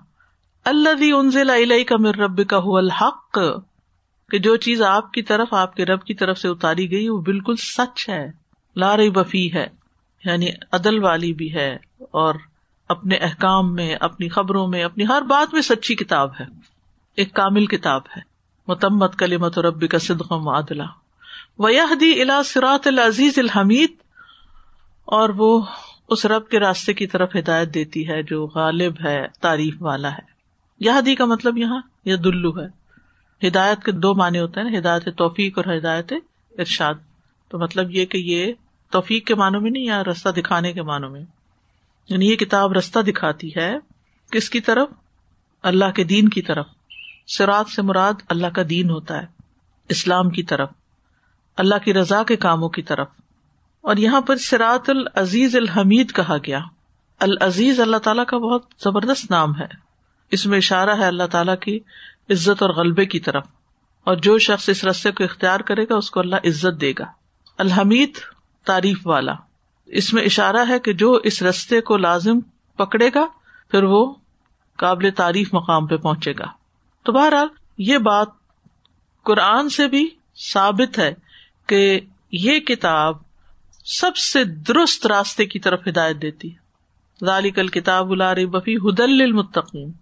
[SPEAKER 2] اللہ انزل علیہ کا مر رب کا الحق، کہ جو چیز آپ کی طرف، آپ کے رب کی طرف سے اتاری گئی، وہ بالکل سچ ہے لار بفی ہے یعنی عدل والی بھی ہے اور اپنے احکام میں، اپنی خبروں میں، اپنی ہر بات میں سچی کتاب ہے۔ ایک کامل کتاب ہے۔ متمت کلیمت ربی کا صدق معدلہ ویہدی الا سرات العزیز الحمید۔ اور وہ اس رب کے راستے کی طرف ہدایت دیتی ہے جو غالب ہے، تعریف والا ہے۔ یہدی کا مطلب یہاں یہ دلو ہے۔ ہدایت کے دو معنی ہوتے ہیں، ہدایت توفیق اور ہدایت ارشاد۔ تو مطلب یہ کہ یہ توفیق کے معنوں میں نہیں یا رستہ دکھانے کے معنوں میں؟ یعنی یہ کتاب رستہ دکھاتی ہے کس کی طرف؟ اللہ کے دین کی طرف۔ سرات سے مراد اللہ کا دین ہوتا ہے، اسلام کی طرف، اللہ کی رضا کے کاموں کی طرف۔ اور یہاں پر سرات العزیز الحمید کہا گیا۔ العزیز اللہ تعالیٰ کا بہت زبردست نام ہے۔ اس میں اشارہ ہے اللہ تعالیٰ کی عزت اور غلبے کی طرف۔ اور جو شخص اس رستے کو اختیار کرے گا، اس کو اللہ عزت دے گا۔ الحمید تعریف والا۔ اس میں اشارہ ہے کہ جو اس رستے کو لازم پکڑے گا، پھر وہ قابل تعریف مقام پہ پہنچے گا۔ تو بہرحال، یہ بات قرآن سے بھی ثابت ہے کہ یہ کتاب سب سے درست راستے کی طرف ہدایت دیتی ہے۔ ذالک الکتاب الار بفی حدل المتقین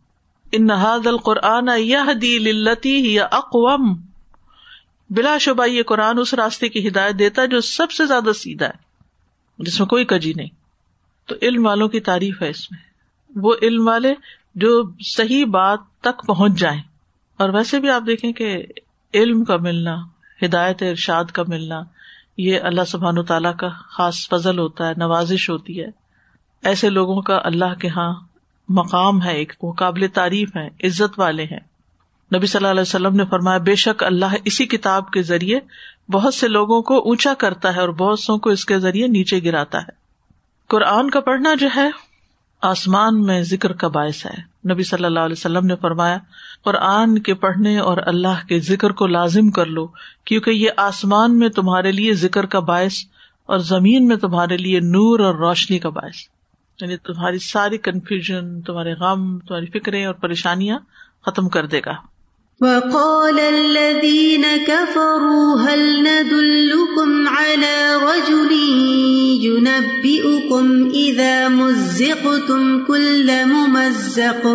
[SPEAKER 2] ان نہاد القرآن یہ دلتی یا اقوام بلا شبہ یہ قرآن اس راستے کی ہدایت دیتا ہے جو سب سے زیادہ سیدھا ہے، جس میں کوئی کجی نہیں۔ تو علم والوں کی تعریف ہے اس میں۔ وہ علم والے جو صحیح بات تک پہنچ جائیں۔ اور ویسے بھی آپ دیکھیں کہ علم کا ملنا، ہدایت ارشاد کا ملنا، یہ اللہ سبحان و تعالیٰ کا خاص فضل ہوتا ہے، نوازش ہوتی ہے۔ ایسے لوگوں کا اللہ کے ہاں مقام ہے، ایک وہ قابل تعریف ہے عزت والے ہیں۔ نبی صلی اللہ علیہ وسلم نے فرمایا، بے شک اللہ اسی کتاب کے ذریعے بہت سے لوگوں کو اونچا کرتا ہے اور بہت سو کو اس کے ذریعے نیچے گراتا ہے۔ قرآن کا پڑھنا جو ہے، آسمان میں ذکر کا باعث ہے۔ نبی صلی اللہ علیہ وسلم نے فرمایا، قرآن کے پڑھنے اور اللہ کے ذکر کو لازم کر لو، کیونکہ یہ آسمان میں تمہارے لیے ذکر کا باعث اور زمین میں تمہارے لیے نور اور روشنی کا باعث۔ یعنی تمہاری ساری کنفیوژن تمہارے غم، تمہاری فکریں اور پریشانیاں ختم کر دے گا۔
[SPEAKER 1] وقال الذين كفروا هل ندلكم على رجل ينبئكم إذا مزقتم كل ممزق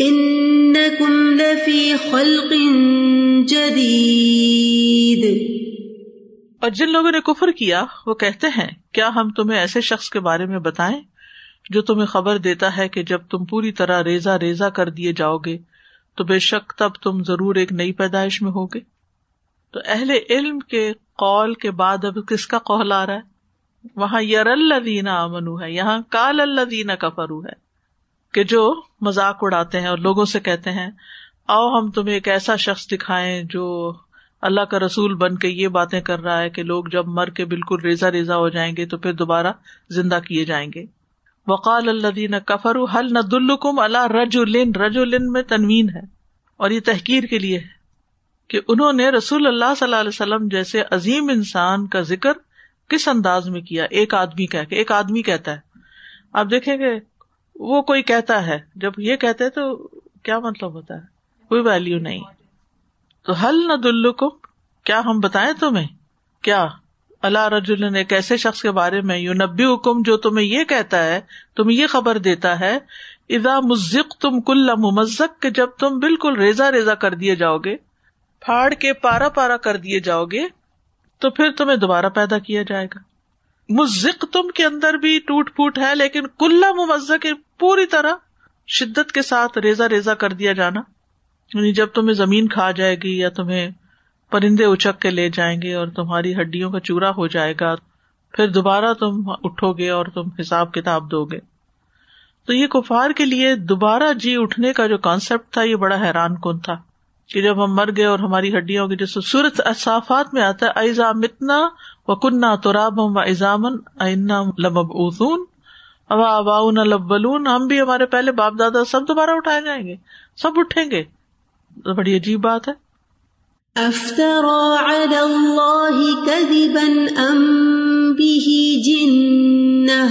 [SPEAKER 1] إنكم لفي خلق جديد
[SPEAKER 2] اور جن لوگوں نے کفر کیا، وہ کہتے ہیں، کیا ہم تمہیں ایسے شخص کے بارے میں بتائیں جو تمہیں خبر دیتا ہے کہ جب تم پوری طرح ریزا ریزا کر دیے جاؤ گے تو بے شک تب تم ضرور ایک نئی پیدائش میں ہوگے۔ تو اہل علم کے قول کے بعد اب کس کا قول آ رہا ہے؟ وہاں یر اللہ امنو ہے، یہاں کال اللہ دینا کا فرو ہے، کہ جو مذاق اڑاتے ہیں اور لوگوں سے کہتے ہیں، آؤ ہم تمہیں ایک ایسا شخص دکھائیں جو اللہ کا رسول بن کے یہ باتیں کر رہا ہے کہ لوگ جب مر کے بالکل ریزا ریزا ہو جائیں گے تو پھر دوبارہ زندہ کیے جائیں گے۔ وقال اللہ دین کفر حل نہ دلکم اللہ رج الن رج الن میں تنوین ہے اور یہ تحقیر کے لیے ہے کہ انہوں نے رسول اللہ صلی اللہ علیہ وسلم جیسے عظیم انسان کا ذکر کس انداز میں کیا؟ ایک آدمی کہ ایک آدمی کہتا ہے۔ آپ دیکھیں گے وہ کوئی کہتا ہے، جب یہ کہتے تو کیا مطلب ہوتا ہے؟ کوئی ویلو نہیں۔ تو حل نہ دلکم کیا ہم بتائیں تمہیں؟ کیا؟ اللہ رجول ایک ایسے شخص کے بارے میں یو نبی حکم جو تمہیں یہ کہتا ہے، تمہیں یہ خبر دیتا ہے ادا مزق تم کل ممزک کہ جب تم بالکل ریزا ریزا کر دیے جاؤ گے، پھاڑ کے پارا پارا کر دیے جاؤ گے، تو پھر تمہیں دوبارہ پیدا کیا جائے گا۔ مزق تم کے اندر بھی ٹوٹ پھوٹ ہے، لیکن کل ممزک پوری طرح شدت کے ساتھ ریزا ریزا کر دیا جانا۔ یعنی جب تمہیں زمین کھا جائے گی یا تمہیں پرندے اچک کے لے جائیں گے اور تمہاری ہڈیوں کا چورا ہو جائے گا، پھر دوبارہ تم اٹھو گے اور تم حساب کتاب دو گے۔ تو یہ کفار کے لیے دوبارہ جی اٹھنے کا جو کانسیپٹ تھا، یہ بڑا حیران کن تھا کہ جب ہم مر گئے اور ہماری ہڈیوں کی جیسے سورت اصافات میں آتا ہے، ایزا متنا و کنہ تو راب و ایزامن لمب اتون ابا اباؤن لبلون، ہم بھی ہمارے پہلے باپ دادا سب دوبارہ اٹھائے جائیں گے، سب اٹھیں گے۔ بڑی عجیب بات ہے۔
[SPEAKER 1] أفترى على الله كذبا أم به جنة؟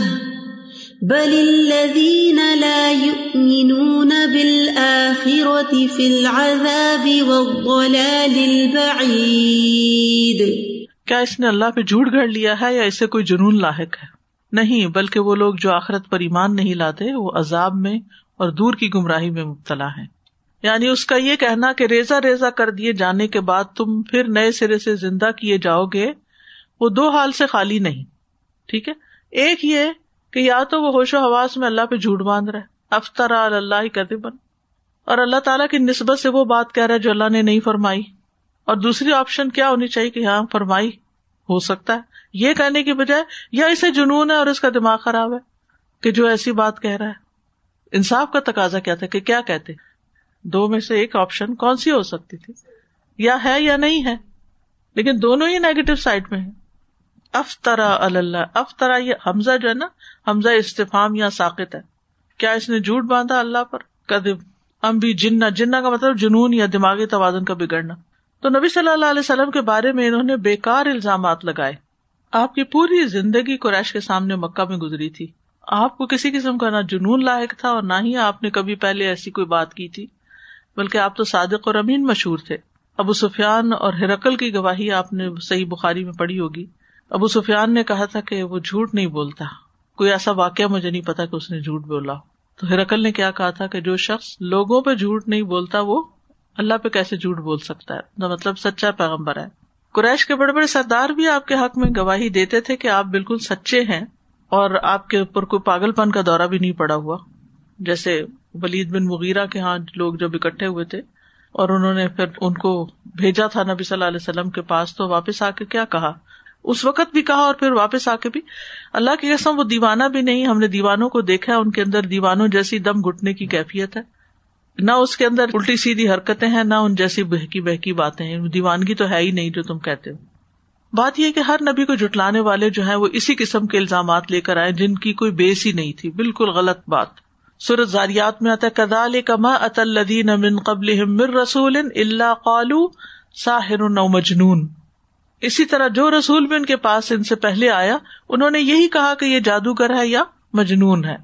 [SPEAKER 1] بل الذين لا يؤمنون بالآخرة في العذاب والضلال البعيد.
[SPEAKER 2] کیا اس نے اللہ پہ جھوٹ گھڑ لیا ہے یا اسے کوئی جنون لاحق ہے؟ نہیں، بلکہ وہ لوگ جو آخرت پر ایمان نہیں لاتے، وہ عذاب میں اور دور کی گمراہی میں مبتلا ہیں۔ یعنی اس کا یہ کہنا کہ ریزا ریزا کر دیے جانے کے بعد تم پھر نئے سرے سے زندہ کیے جاؤ گے، وہ دو حال سے خالی نہیں، ٹھیک ہے؟ ایک یہ کہ یا تو وہ ہوش و حواس میں اللہ پہ جھوٹ باندھ رہا ہے افطرا اللہ کہتے بن اور اللہ تعالیٰ کی نسبت سے وہ بات کہہ رہا ہے جو اللہ نے نہیں فرمائی۔ اور دوسری آپشن کیا ہونی چاہیے کہ ہاں فرمائی ہو سکتا ہے۔ یہ کہنے کی بجائے یا اسے جنون ہے اور اس کا دماغ خراب ہے کہ جو ایسی بات کہہ رہا ہے۔ انصاف کا تقاضا کیا تھا کہ کیا کہتے؟ دو میں سے ایک آپشن کون سی ہو سکتی تھی؟ یا ہے یا نہیں ہے۔ لیکن دونوں ہی نیگیٹو سائڈ میں ہے افطرا اللہ افطرا یہ حمزہ جو ہے نا، حمزہ استفام یا ساقت ہے۔ کیا اس نے جھوٹ باندھا اللہ پر؟ کدب ام بھی جنا جنا کا مطلب جنون یا دماغی توازن کا بگڑنا۔ تو نبی صلی اللہ علیہ وسلم کے بارے میں انہوں نے بےکار الزامات لگائے۔ آپ کی پوری زندگی قریش کے سامنے مکہ میں گزری تھی۔ آپ کو کسی قسم کا نہ جنون لاحق تھا اور نہ ہی آپ نے کبھی پہلے ایسی کوئی بات کی تھی۔ بلکہ آپ تو صادق اور امین مشہور تھے۔ ابو سفیان اور ہرکل کی گواہی آپ نے صحیح بخاری میں پڑھی ہوگی۔ ابو سفیان نے کہا تھا کہ وہ جھوٹ نہیں بولتا۔ کوئی ایسا واقعہ مجھے نہیں پتا کہ اس نے جھوٹ بولا تو ہرکل نے کیا کہا تھا کہ جو شخص لوگوں پہ جھوٹ نہیں بولتا وہ اللہ پہ کیسے جھوٹ بول سکتا ہے؟ مطلب سچا پیغمبر ہے۔ قریش کے بڑے بڑے سردار بھی آپ کے حق میں گواہی دیتے تھے کہ آپ بالکل سچے ہیں اور آپ کے اوپر کوئی پاگل پن کا دورہ بھی نہیں پڑا ہوا۔ جیسے ولید بن مغیرہ کے ہاں لوگ جب اکٹھے ہوئے تھے اور انہوں نے پھر ان کو بھیجا تھا نبی صلی اللہ علیہ وسلم کے پاس، تو واپس آ کے کیا کہا؟ اس وقت بھی کہا اور پھر واپس آ کے بھی، اللہ کی قسم وہ دیوانہ بھی نہیں، ہم نے دیوانوں کو دیکھا ان کے اندر دیوانوں جیسی دم گٹنے کی کیفیت ہے۔ نہ اس کے اندر الٹی سیدھی حرکتیں ہیں، نہ ان جیسی بہکی بہکی باتیں ہیں۔ دیوانگی تو ہے ہی نہیں جو تم کہتے ہو۔ بات یہ کہ ہر نبی کو جٹلانے والے جو ہیں، وہ اسی قسم کے الزامات لے کر آئے، جن کی کوئی بیس ہی نہیں تھی۔ بالکل غلط بات۔ سورت زاریات میں آتا کدال کما ات الدین امن قبل مر رسول اللہ قالو ساحر مجنون اسی طرح جو رسول بھی ان کے پاس ان سے پہلے آیا، انہوں نے یہی کہا کہ یہ جادوگر ہے یا مجنون ہے۔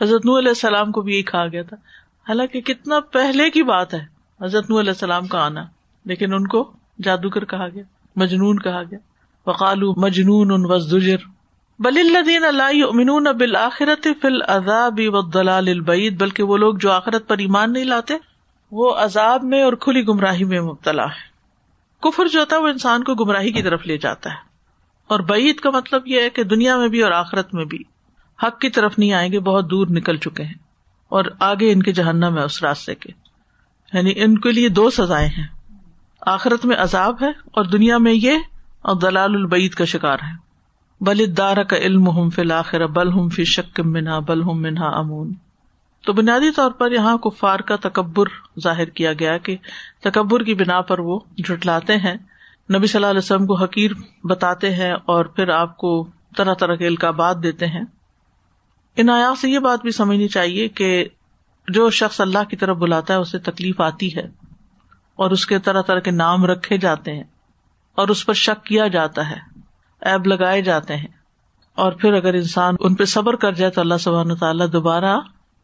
[SPEAKER 2] حضرت نو علیہ السلام کو بھی یہی کہا گیا تھا۔ حالانکہ کتنا پہلے کی بات ہے، حضرت نو علیہ السلام کا آنا، لیکن ان کو جادوگر کہا گیا، مجنون کہا گیا۔ وقالو مجنون ان وزدر بل الدین اللہ امنون بالآخرت فی العذاب والضلال البعید، بلکہ وہ لوگ جو آخرت پر ایمان نہیں لاتے، وہ عذاب میں اور کھلی گمراہی میں مبتلا ہے کفر جو ہوتا ہے، وہ انسان کو گمراہی کی طرف لے جاتا ہے۔ اور بعید کا مطلب یہ ہے کہ دنیا میں بھی اور آخرت میں بھی حق کی طرف نہیں آئیں گے، بہت دور نکل چکے ہیں۔ اور آگے ان کے جہنم ہے اس راستے کے۔ یعنی ان کے لیے دو سزائیں ہیں۔ آخرت میں عذاب ہے اور دنیا میں یہ اور دلال البعید کا شکار ہے۔ بل دار کا علم ہم فی الآخر بل ہم فی شک منہا، بل ہم منہا امون۔ تو بنیادی طور پر یہاں کفار کا تکبر ظاہر کیا گیا کہ تکبر کی بنا پر وہ جٹلاتے ہیں۔ نبی صلی اللہ علیہ وسلم کو حقیر بتاتے ہیں اور پھر آپ کو طرح طرح کے القابات دیتے ہیں۔ ان آیا سے یہ بات بھی سمجھنی چاہیے کہ جو شخص اللہ کی طرف بلاتا ہے، اسے تکلیف آتی ہے اور اس کے طرح طرح کے نام رکھے جاتے ہیں اور اس پر شک کیا جاتا ہے۔ ایب لگائے جاتے ہیں۔ اور پھر اگر انسان ان پہ صبر کر جائے تو اللہ سبحانہ تعالیٰ دوبارہ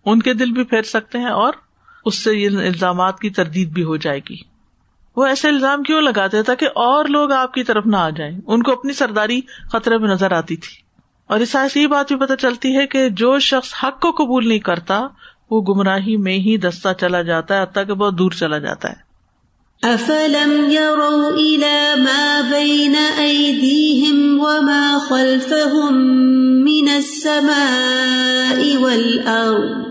[SPEAKER 2] ان کے دل بھی پھیر سکتے ہیں اور اس سے یہ الزامات کی تردید بھی ہو جائے گی۔ وہ ایسے الزام کیوں لگاتے تاکہ اور لوگ آپ کی طرف نہ آ جائیں؟ ان کو اپنی سرداری خطرے میں نظر آتی تھی۔ اور اس ایسی یہ بات بھی پتہ چلتی ہے کہ جو شخص حق کو قبول نہیں کرتا، وہ گمراہی میں ہی دستہ چلا جاتا ہے، حتیٰ کہ بہت دور چلا جاتا ہے۔
[SPEAKER 1] افلم يروا الى ما بين ايديهم وما خلفهم من السماء والارض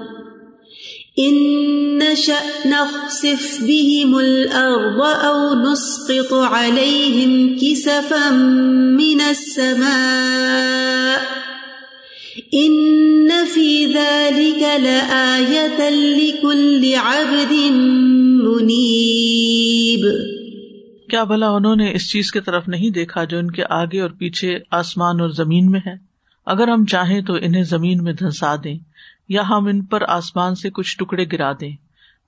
[SPEAKER 1] ان نشأ نخسف بهم الارض او نسقط عليهم كسفا من السماء ان في ذلك لآية لكل عبد منيب۔
[SPEAKER 2] کیا بھلا انہوں نے اس چیز کی طرف نہیں دیکھا جو ان کے آگے اور پیچھے آسمان اور زمین میں ہے؟ اگر ہم چاہیں تو انہیں زمین میں دھنسا دیں، یا ہم ان پر آسمان سے کچھ ٹکڑے گرا دیں۔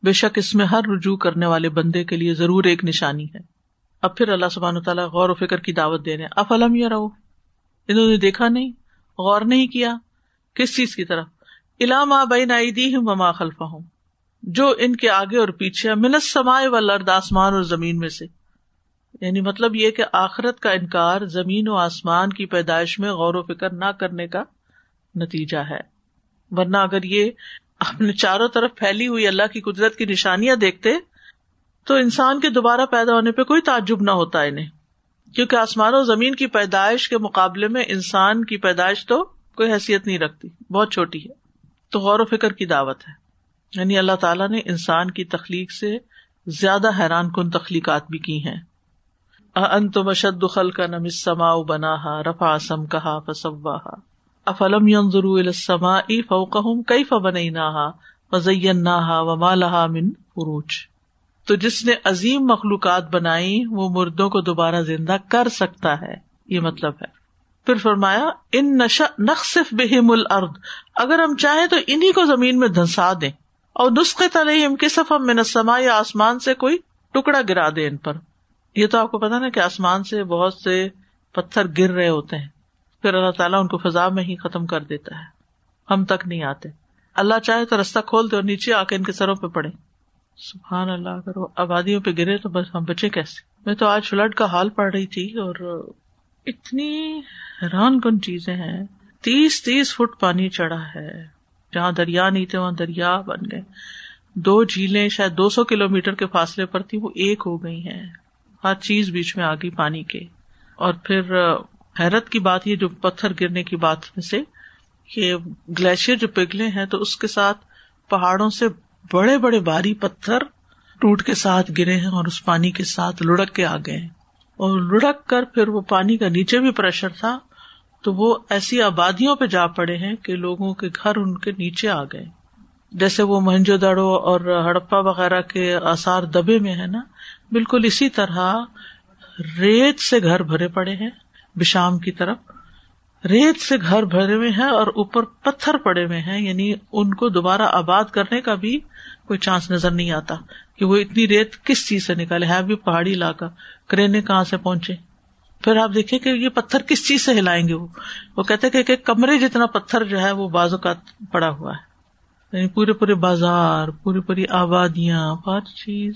[SPEAKER 2] بے شک اس میں ہر رجوع کرنے والے بندے کے لیے ضرور ایک نشانی ہے۔ اب پھر اللہ سبحان تعالیٰ غور و فکر کی دعوت دے رہے اب علم یا رہو انہوں نے دیکھا نہیں، غور نہیں کیا۔ کس چیز کی طرف علام بین آئی ہوں وما خلفا ہوں جو ان کے آگے اور پیچھے منت سمائے و لرد آسمان اور زمین میں سے۔ یعنی مطلب یہ کہ آخرت کا انکار زمین و آسمان کی پیدائش میں غور و فکر نہ کرنے کا نتیجہ ہے۔ ورنہ اگر یہ اپنے چاروں طرف پھیلی ہوئی اللہ کی قدرت کی نشانیاں دیکھتے، تو انسان کے دوبارہ پیدا ہونے پہ کوئی تعجب نہ ہوتا انہیں۔ کیونکہ آسمان و زمین کی پیدائش کے مقابلے میں انسان کی پیدائش تو کوئی حیثیت نہیں رکھتی، بہت چھوٹی ہے۔ تو غور و فکر کی دعوت ہے۔ یعنی اللہ تعالیٰ نے انسان کی تخلیق سے زیادہ حیران کن تخلیقات بھی کی ہیں۔ ان تو مشد خل کا نمسما بنا رفا سم کہا فسوا افلم ضرو السما فوقہم کئی فبنیناہا وزیناہا وما لہا من فروج تو جس نے عظیم مخلوقات بنائی، وہ مردوں کو دوبارہ زندہ کر سکتا ہے۔ یہ مطلب ہے۔ پھر فرمایا، ان نشا نقصف بہم الارض، اگر ہم چاہیں تو انہیں کو زمین میں دھنسا دیں۔ اور نسخے تلیم کسف ہم منسما یا آسمان سے کوئی ٹکڑا گرا دے ان پر۔ یہ تو آپ کو پتا نا کہ آسمان سے بہت سے پتھر گر رہے ہوتے ہیں۔ پھر اللہ تعالیٰ ان کو فضا میں ہی ختم کر دیتا ہے۔ ہم تک نہیں آتے۔ اللہ چاہے تو رستہ کھول دے اور نیچے آ کے ان کے سروں پہ پڑے۔ سبحان اللہ، اگر وہ آبادیوں پہ گرے تو بس ہم بچے کیسے؟ میں تو آج فلڈ کا حال پڑ رہی تھی اور اتنی حیران کن چیزیں ہیں۔ تیس تیس فٹ پانی چڑھا ہے۔ جہاں دریا نہیں تھے، وہاں دریا بن گئے۔ دو جھیلیں، شاید دو سو کلو میٹر کے فاصلے پر تھی وہ ایک ہو گئی ہیں۔ ہر چیز بیچ میں آ گئی پانی کے۔ اور پھر، حیرت کی بات، یہ جو پتھر گرنے کی بات میں سے کہ گلیشیئر جو پگھلے ہیں، تو اس کے ساتھ پہاڑوں سے بڑے بڑے باری پتھر ٹوٹ کے ساتھ گرے ہیں اور اس پانی کے ساتھ لڑک کے آ گئے ہیں۔ اور لڑک کر پھر وہ پانی کا نیچے بھی پریشر تھا، تو وہ ایسی آبادیوں پہ جا پڑے ہیں کہ لوگوں کے گھر ان کے نیچے آ گئے۔ جیسے وہ مہنجو دڑو اور ہڑپا وغیرہ کے آسار دبے میں ہے نا، بالکل اسی طرح ریت سے گھر بھرے پڑے ہیں، بشام کی طرف۔ ریت سے گھر بھرے ہوئے ہیں اور اوپر پتھر پڑے ہوئے ہیں یعنی ان کو دوبارہ آباد کرنے کا بھی کوئی چانس نظر نہیں آتا۔ کہ وہ اتنی ریت کس چیز سے نکالے؟ ہے بھی پہاڑی علاقہ۔ کرینے کہاں سے پہنچے؟ پھر آپ دیکھیں کہ یہ پتھر کس چیز سے ہلائیں گے وہ؟ وہ کہتے کہ ایک کمرے جتنا پتھر جو ہے وہ بازو کا پڑا ہوا ہے۔ یعنی پورے پورے بازار، پوری پوری آبادیاں، ہر چیز۔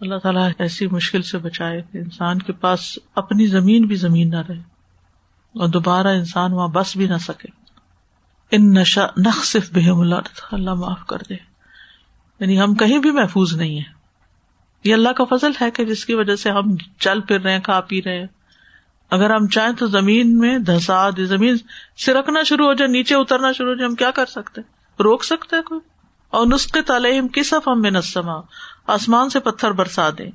[SPEAKER 2] اللہ تعالیٰ ایسی مشکل سے بچائے کہ انسان کے پاس اپنی زمین بھی زمین نہ رہے اور دوبارہ انسان وہاں بس بھی نہ سکے۔ ان نشا صرف بہم اللہ معاف کر دے۔ یعنی ہم کہیں بھی محفوظ نہیں ہے یہ اللہ کا فضل ہے کہ جس کی وجہ سے ہم چل پھر رہے ہیں، کھا پی رہے ہیں۔ اگر ہم چاہیں تو زمین میں دھسا دے۔ زمین سرکنا شروع ہو جائے، نیچے اترنا شروع ہو جائے، ہم کیا کر سکتے روک سکتے کوئی؟ اور نسخے تعلیم کس ہم نسما آسمان سے پتھر برسا دے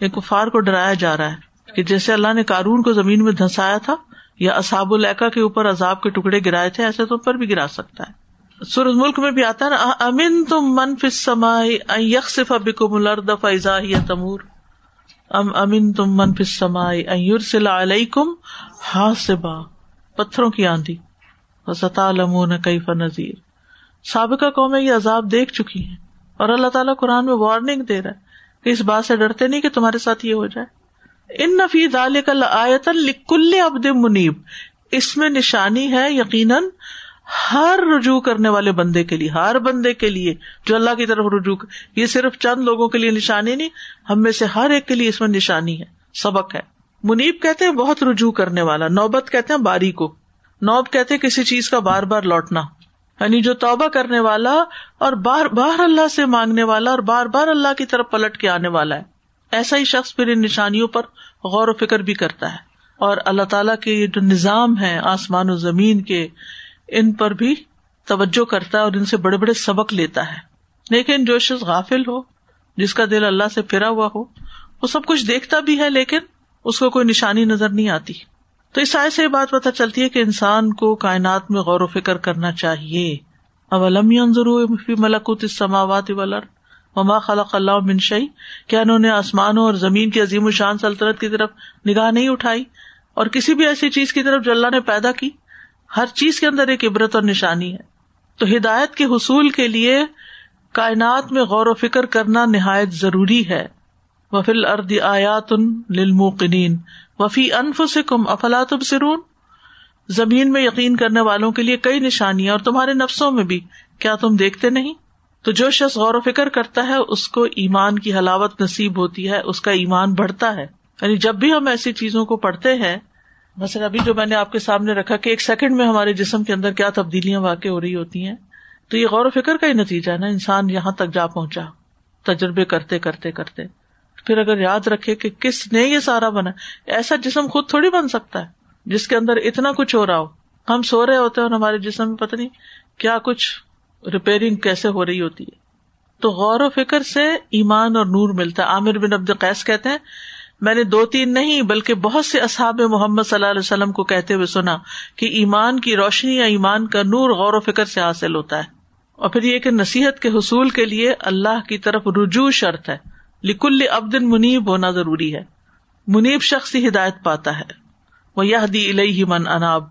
[SPEAKER 2] یہ کفار کو ڈرایا جا رہا ہے کہ جیسے اللہ نے کارون کو زمین میں دھسایا تھا، یا اصاب الکا کے اوپر عذاب کے ٹکڑے گرائے تھے، ایسے تو پر بھی گرا سکتا ہے۔ سورج ملک میں بھی آتا ہے نا امین تم من فس سمائے یکسف ابکم الرد فیضا یا تمور. ام امین تم من فس سمائے ایورسلا علیہ کم ہاسبا پتھروں کی آندھی۔ ستا لمون کئی نذیر۔ سابقہ قومیں یہ عذاب دیکھ چکی ہیں۔ اور اللہ تعالیٰ قرآن میں وارننگ دے رہا ہے کہ اس بات سے ڈرتے نہیں کہ تمہارے ساتھ یہ ہو جائے۔ ان نفی دال کل آیت کل ابد منیب۔ اس میں نشانی ہے یقیناً ہر رجوع کرنے والے بندے کے لیے، ہر بندے کے لیے جو اللہ کی طرف رجوع یہ صرف چند لوگوں کے لیے نشانی نہیں، ہم میں سے ہر ایک کے لیے اس میں نشانی ہے، سبق ہے۔ منیب کہتے ہیں بہت رجوع کرنے والا، نوبت کہتے ہیں باری کو۔ نوب کہتے کسی چیز کا بار بار لوٹنا۔ یعنی جو توبہ کرنے والا اور بار بار اللہ سے مانگنے والا اور بار بار اللہ کی طرف پلٹ کے آنے والا ہے۔ ایسا ہی شخص پھر ان نشانیوں پر غور و فکر بھی کرتا ہے۔ اور اللہ تعالیٰ کے یہ جو نظام ہے آسمان و زمین کے ان پر بھی توجہ کرتا ہے اور ان سے بڑے بڑے سبق لیتا ہے۔ لیکن جو شخص غافل ہو، جس کا دل اللہ سے پھرا ہوا ہو، وہ سب کچھ دیکھتا بھی ہے لیکن اس کو کوئی نشانی نظر نہیں آتی۔ تو اس آئے سے یہ بات پتہ چلتی ہے کہ انسان کو کائنات میں غور و فکر کرنا چاہیے۔ اب ضرور ملکوت سماوات ولر وما خلق اللہ منشئی کیا انہوں نے آسمانوں اور زمین کی عظیم الشان سلطنت کی طرف نگاہ نہیں اٹھائی؟ اور کسی بھی ایسی چیز کی طرف جو اللہ نے پیدا کی ہر چیز کے اندر ایک عبرت اور نشانی ہے۔ تو ہدایت کے حصول کے لیے کائنات میں غور و فکر کرنا نہایت ضروری ہے۔ وفیل ارد آیات للموقنین۔ وفی انف سے کم افلاط سرون زمین میں یقین کرنے والوں کے لیے کئی نشانیاں اور تمہارے نفسوں میں بھی۔ کیا تم دیکھتے نہیں؟ تو جو شخص غور و فکر کرتا ہے، اس کو ایمان کی حلاوت نصیب ہوتی ہے، اس کا ایمان بڑھتا ہے۔ یعنی جب بھی ہم ایسی چیزوں کو پڑھتے ہیں مثلاً ابھی جو میں نے آپ کے سامنے رکھا کہ ایک سیکنڈ میں ہمارے جسم کے اندر کیا تبدیلیاں واقع ہو رہی ہوتی ہیں، تو یہ غور و فکر کا ہی نتیجہ ہے نا، انسان یہاں تک جا پہنچا، تجربے کرتے کرتے کرتے۔ پھر اگر یاد رکھے کہ کس نے یہ سارا بنا، ایسا جسم خود تھوڑی بن سکتا ہے، جس کے اندر اتنا کچھ ہو رہا ہو۔ ہم سو رہے ہوتے ہیں اور ہمارے جسم میں پتہ نہیں کیا کچھ ریپیئرنگ کیسے ہو رہی ہوتی ہے۔ تو غور و فکر سے ایمان اور نور ملتا ہے۔ عامر بن عبد القیس کہتے ہیں میں نے دو تین نہیں بلکہ بہت سے اصحاب محمد صلی اللہ علیہ وسلم کو کہتے ہوئے سنا کہ ایمان کی روشنی یا ایمان کا نور غور و فکر سے حاصل ہوتا ہے۔ اور پھر یہ کہ نصیحت کے حصول کے لیے اللہ کی طرف رجوع شرط ہے۔ لکل ابدن منیب ہونا ضروری ہے۔ منیب شخص ہدایت پاتا ہے۔ وہ یہ دی من اناب۔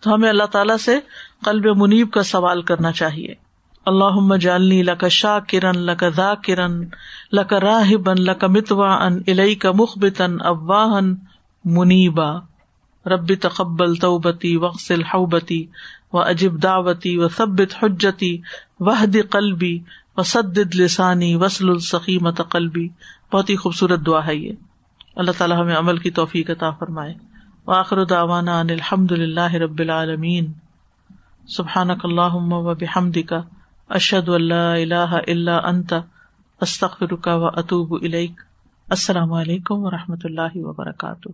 [SPEAKER 2] تو ہمیں اللہ تعالیٰ سے قلب منیب کا سوال کرنا چاہیے۔ اللہ جالنی لک شاہ کرن لک ذا کرن لک راہ بن لک متوا ان الئی کا مخبتن ابواہن منیبا۔ رب تقبل توبتی وقصل حوبتی و عجب دعوتی و ثبت حجتی وحد قلبی و سد لسانی وسل السقیمت قلبی۔ بہت ہی خوبصورت دعا ہے یہ۔ اللہ تعالیٰ ہمیں عمل کی توفیق عطا فرمائے۔ وآخر دعوانا ان الحمد للہ رب العالمین۔ سبحانک اللہم و بحمدک۔ اشد اللہ اللہ الا انت استغفرک و اطوب السلام علیکم و رحمۃ اللہ وبرکاتہ۔